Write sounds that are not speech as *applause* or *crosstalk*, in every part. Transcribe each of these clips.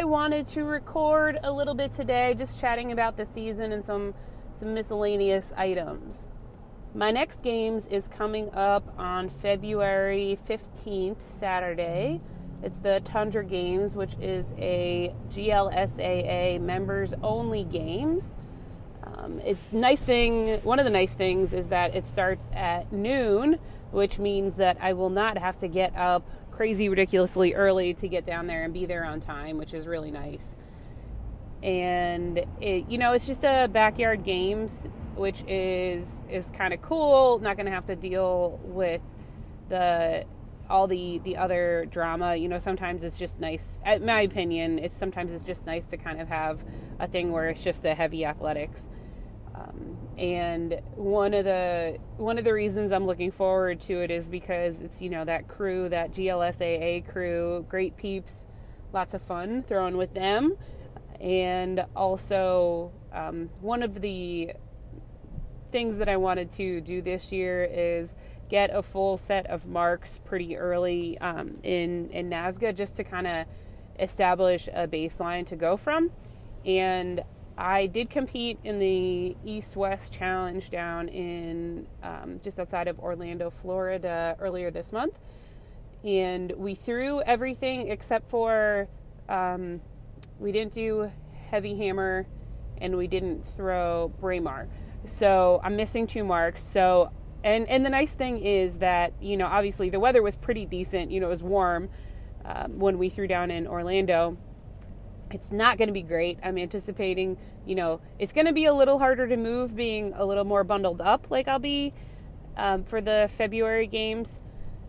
I wanted to record a little bit today, just chatting about the season and some some miscellaneous items. My next games is coming up on February 15th, Saturday. It's the Tundra Games, which is a GLSAA members only games. Um, it's nice thing. One of the nice things is that it starts at noon, which means that I will not have to get up crazy ridiculously early to get down there and be there on time, which is really nice. And it, you know, it's just a backyard games, which is is kind of cool. Not going to have to deal with the all the the other drama you know sometimes it's just nice in my opinion it's sometimes it's just nice to kind of have a thing where it's just the heavy athletics um, and one of the one of the reasons I'm looking forward to it is because it's you know that crew that GLSAA crew great peeps lots of fun throwing with them and also um, one of the things that I wanted to do this year is get a full set of marks pretty early um, in in NASGA just to kind of establish a baseline to go from. And I did compete in the East West Challenge down in um, just outside of Orlando, Florida, earlier this month, and we threw everything except for um, we didn't do heavy hammer and we didn't throw Braemar. So I'm missing two marks. So and and the nice thing is that you know obviously the weather was pretty decent. You know it was warm um, when we threw down in Orlando. It's not going to be great. I'm anticipating you know it's going to be a little harder to move, being a little more bundled up like I'll be um, for the February games.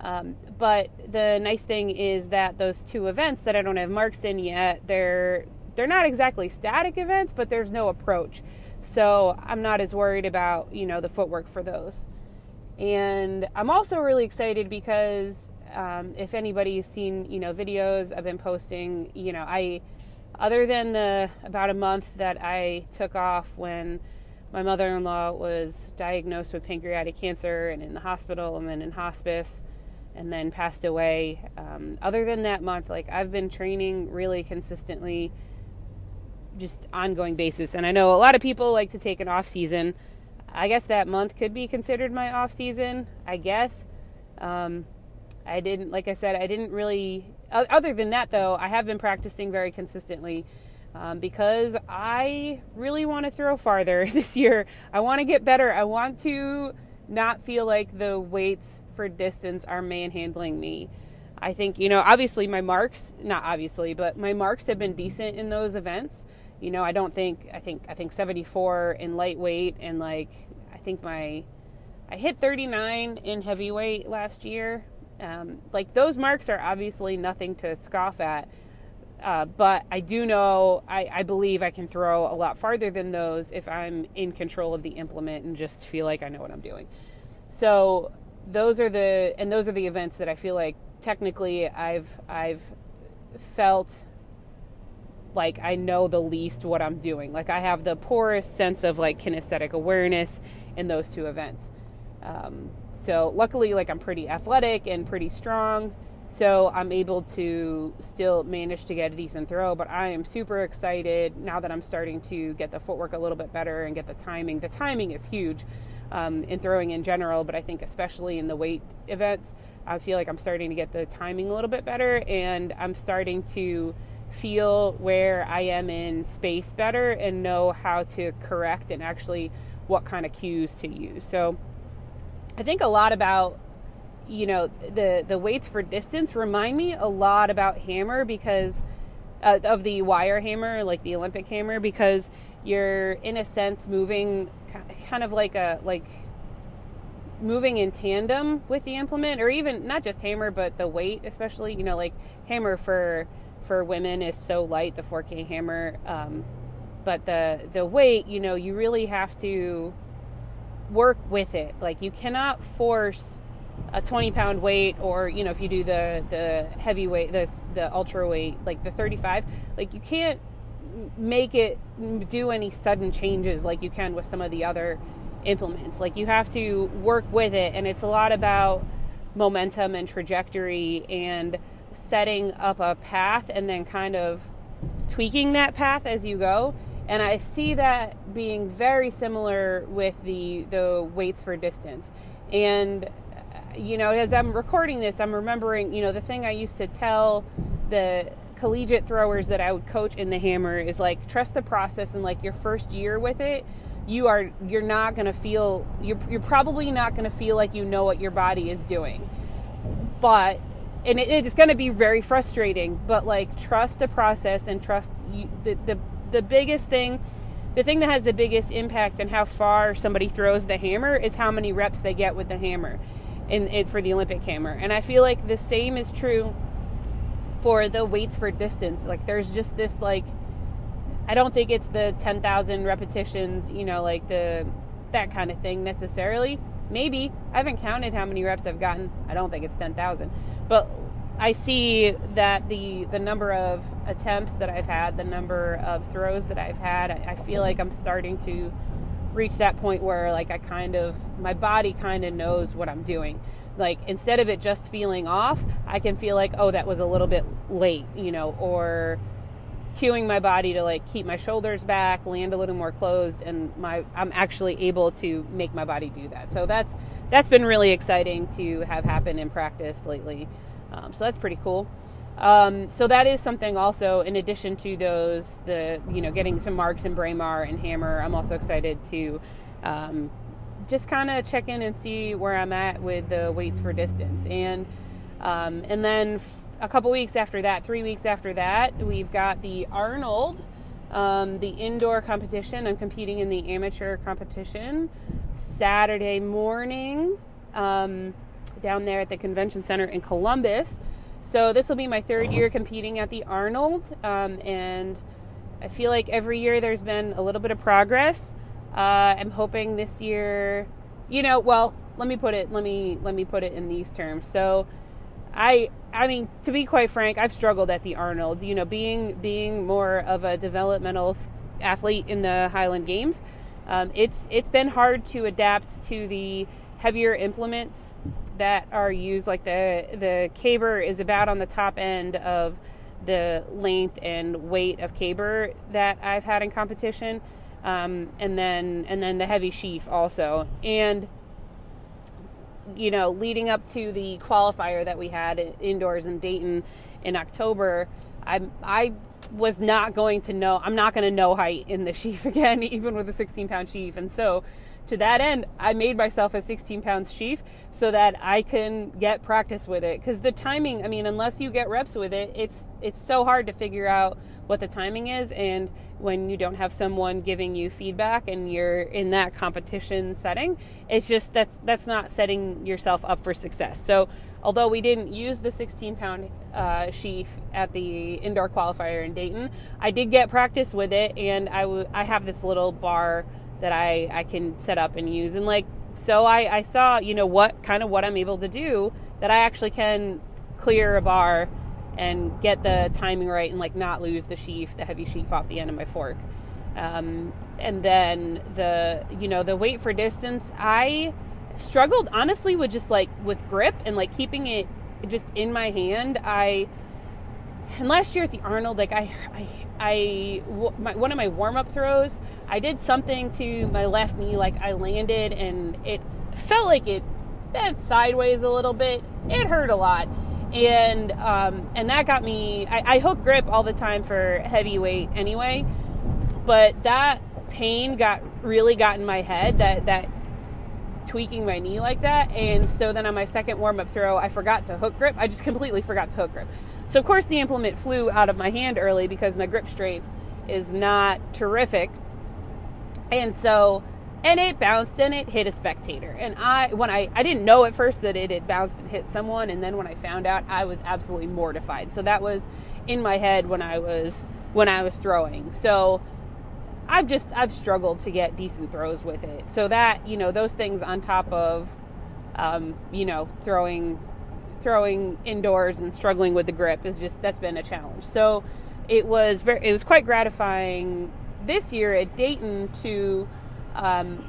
Um, but the nice thing is that those two events that I don't have marks in yet, they're they're not exactly static events, but there's no approach. So I'm not as worried about, you know, the footwork for those. And I'm also really excited because um, if anybody's seen, you know, videos I've been posting, you know, I, other than the about a month that I took off when my mother in law was diagnosed with pancreatic cancer and in the hospital and then in hospice and then passed away. Um, other than that month, like I've been training really consistently, just ongoing basis. And I know a lot of people like to take an off season. I guess that month could be considered my off season. I guess. Um, I didn't, like I said, I didn't really. Other than that, though, I have been practicing very consistently um, because I really want to throw farther *laughs* this year. I want to get better. I want to not feel like the weights for distance are manhandling me. I think, you know, obviously my marks, not obviously, but my marks have been decent in those events. You know, I don't think, I think, I think 74 in lightweight and like, I think my, I hit 39 in heavyweight last year. Um, like those marks are obviously nothing to scoff at. Uh, but I do know, I, I, believe I can throw a lot farther than those if I'm in control of the implement and just feel like I know what I'm doing. So those are the and those are the events that I feel like technically I've I've felt like I know the least what I'm doing. Like I have the poorest sense of like kinesthetic awareness in those two events. Um, so luckily, like I'm pretty athletic and pretty strong, so I'm able to still manage to get a decent throw. But I am super excited now that I'm starting to get the footwork a little bit better and get the timing. The timing is huge um, in throwing in general, but I think especially in the weight events, I feel like I'm starting to get the timing a little bit better, and I'm starting to feel where I am in space better and know how to correct and actually what kind of cues to use. So I think a lot about you know the the weights for distance remind me a lot about hammer because uh, of the wire hammer like the Olympic hammer because you're in a sense moving kind of like a like moving in tandem with the implement or even not just hammer but the weight especially you know like hammer for for women is so light the 4k hammer um, but the the weight you know you really have to work with it like you cannot force a 20 pound weight or you know if you do the the heavy weight this the ultra weight like the 35 like you can't make it do any sudden changes like you can with some of the other implements. Like you have to work with it, and it's a lot about momentum and trajectory and setting up a path and then kind of tweaking that path as you go. And I see that being very similar with the the weights for distance. And you know, as I'm recording this, I'm remembering, you know, the thing I used to tell the collegiate throwers that I would coach in the hammer is like trust the process and like your first year with it you are you're not going to feel you're you're probably not going to feel like you know what your body is doing. But and it, it's going to be very frustrating, but like trust the process and trust you, the the the biggest thing the thing that has the biggest impact on how far somebody throws the hammer is how many reps they get with the hammer in it for the Olympic hammer. And I feel like the same is true for the weights for distance. Like there's just this like I don't think it's the 10,000 repetitions, you know, like the that kind of thing necessarily. Maybe I haven't counted how many reps I've gotten. I don't think it's 10,000. But I see that the the number of attempts that I've had, the number of throws that I've had, I, I feel like I'm starting to reach that point where like I kind of my body kind of knows what I'm doing. Like instead of it just feeling off, I can feel like oh that was a little bit late, you know, or cueing my body to like keep my shoulders back, land a little more closed, and my I'm actually able to make my body do that. So that's that's been really exciting to have happen in practice lately. Um, so that's pretty cool. Um, so that is something also in addition to those the you know getting some marks in Braemar and Hammer. I'm also excited to um, just kind of check in and see where I'm at with the weights for distance and um, and then a couple weeks after that, three weeks after that, we've got the Arnold, um, the indoor competition. I'm competing in the amateur competition Saturday morning um, down there at the convention center in Columbus. So this will be my third year competing at the Arnold, um, and I feel like every year there's been a little bit of progress. Uh, I'm hoping this year, you know, well, let me put it, let me let me put it in these terms. So I I mean, to be quite frank, I've struggled at the Arnold. You know, being being more of a developmental athlete in the Highland Games, um, it's it's been hard to adapt to the heavier implements that are used. Like the the caber is about on the top end of the length and weight of caber that I've had in competition, um, and then and then the heavy sheaf also and you know, leading up to the qualifier that we had indoors in Dayton in October, I I was not going to know. I'm not going to know height in the *laughs* sheaf again, even with a 16 pound sheaf. And so, to that end, I made myself a 16 pound sheaf so that I can get practice with it. Because the timing, I mean, unless you get reps with it, it's it's so hard to figure out what the timing is and when you don't have someone giving you feedback and you're in that competition setting it's just that's that's not setting yourself up for success so although we didn't use the 16 pound uh, sheaf at the indoor qualifier in dayton i did get practice with it and I, w- I have this little bar that I, I can set up and use and like so I, I saw you know what kind of what i'm able to do that i actually can clear a bar and get the timing right and like not lose the sheaf, the heavy sheaf off the end of my fork. Um, and then the you know the weight for distance, I struggled honestly with just like with grip and like keeping it just in my hand. I and last year at the Arnold, like I, I, I my, one of my warm up throws, I did something to my left knee, like I landed and it felt like it bent sideways a little bit. It hurt a lot and um, and that got me. I, I hook grip all the time for heavyweight anyway, but that pain got really got in my head. That that tweaking my knee like that, and so then on my second warm up throw, I forgot to hook grip. I just completely forgot to hook grip. So of course the implement flew out of my hand early because my grip strength is not terrific, and so and it bounced and it hit a spectator. And i when i i didn't know at first that it had bounced and hit someone. And then when i found out i was absolutely mortified. So that was in my head when i was when i was throwing. So i've just i've struggled to get decent throws with it. So that you know those things on top of um, you know throwing throwing indoors and struggling with the grip is just that's been a challenge. So it was very it was quite gratifying this year at dayton to um,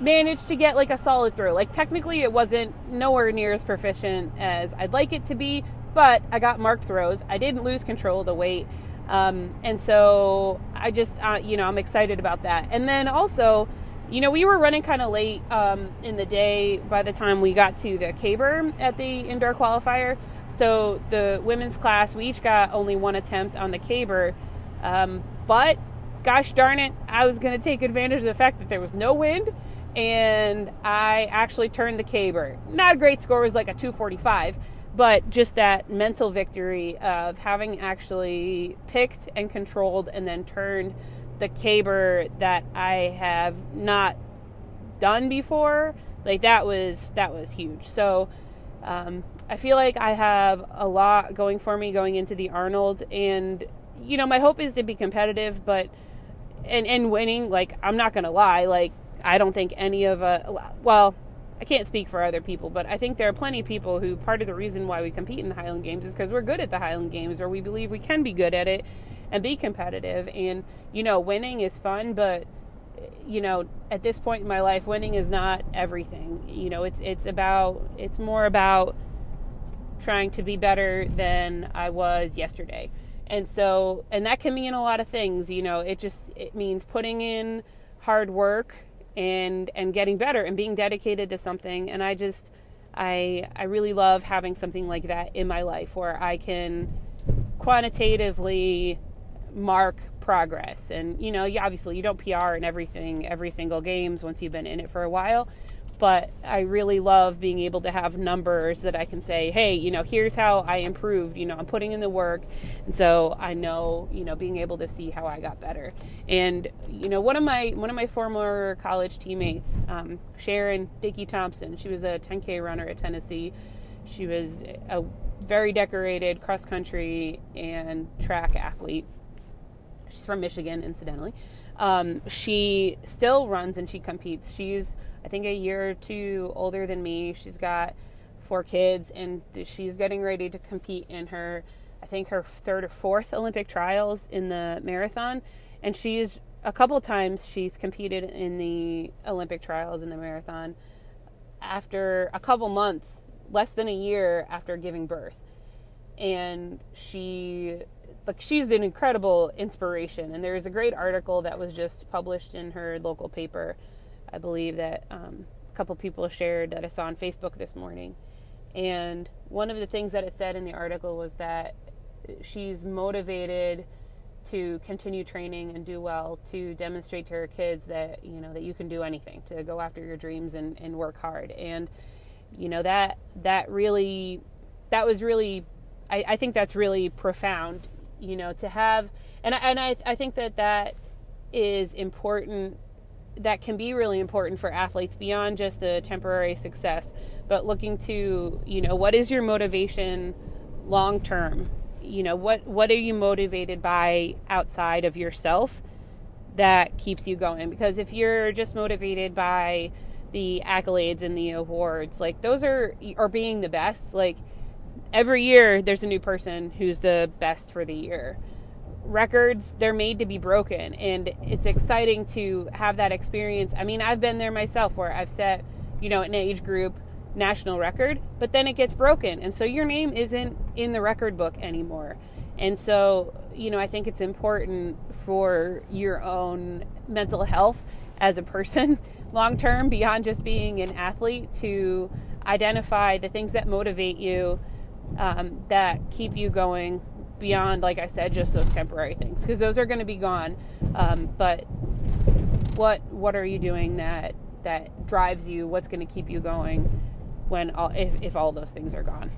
managed to get like a solid throw. Like technically, it wasn't nowhere near as proficient as I'd like it to be, but I got marked throws. I didn't lose control of the weight. Um, and so I just, uh, you know, I'm excited about that. And then also, you know, we were running kind of late um, in the day by the time we got to the caber at the indoor qualifier. So the women's class, we each got only one attempt on the caber. Um, but gosh darn it, I was going to take advantage of the fact that there was no wind and I actually turned the caber. Not a great score, was like a 245, but just that mental victory of having actually picked and controlled and then turned the caber that I have not done before. Like that was that was huge. So um, I feel like I have a lot going for me going into the Arnold, and you know my hope is to be competitive, but and and winning. Like I'm not gonna lie, like I don't think any of a well. I can't speak for other people, but I think there are plenty of people who part of the reason why we compete in the Highland Games is because we're good at the Highland Games, or we believe we can be good at it and be competitive. And you know, winning is fun, but you know, at this point in my life, winning is not everything. You know, it's it's about it's more about trying to be better than I was yesterday. And so, and that can mean a lot of things. You know, it just it means putting in hard work and and getting better and being dedicated to something. And I just I I really love having something like that in my life where I can quantitatively mark progress. And you know, you, obviously you don't PR and everything every single games once you've been in it for a while. But I really love being able to have numbers that I can say, hey, you know, here's how I improved. You know, I'm putting in the work, and so I know, you know, being able to see how I got better. And you know, one of my one of my former college teammates, um, Sharon Dickey Thompson, she was a 10K runner at Tennessee. She was a very decorated cross country and track athlete She's from Michigan, incidentally. Um, she still runs and she competes. She's, I think, a year or two older than me. She's got four kids and she's getting ready to compete in her, I think, her third or fourth Olympic trials in the marathon. And she's a couple times she's competed in the Olympic trials in the marathon after a couple months, less than a year after giving birth. And she like she's an incredible inspiration. And there's a great article that was just published in her local paper. I believe that um, a couple people shared that I saw on Facebook this morning. And one of the things that it said in the article was that she's motivated to continue training and do well to demonstrate to her kids that you know that you can do anything to go after your dreams and, and work hard and you know that that really that was really I, I think that's really profound you know to have and and I I think that that is important that can be really important for athletes beyond just the temporary success but looking to you know what is your motivation long term? You know what what are you motivated by outside of yourself that keeps you going? Because if you're just motivated by the accolades and the awards like those are or being the best. Like every year there's a new person who's the best for the year. Records, they're made to be broken, and it's exciting to have that experience. I mean, I've been there myself where I've set, you know, an age group national record, but then it gets broken, and so your name isn't in the record book anymore. And so, you know, I think it's important for your own mental health as a person *laughs* long term, beyond just being an athlete, to identify the things that motivate you um, that keep you going beyond, like I said, just those temporary things because those are going to be gone. Um, but what what are you doing that that drives you? What's going to keep you going when all if, if all those things are gone?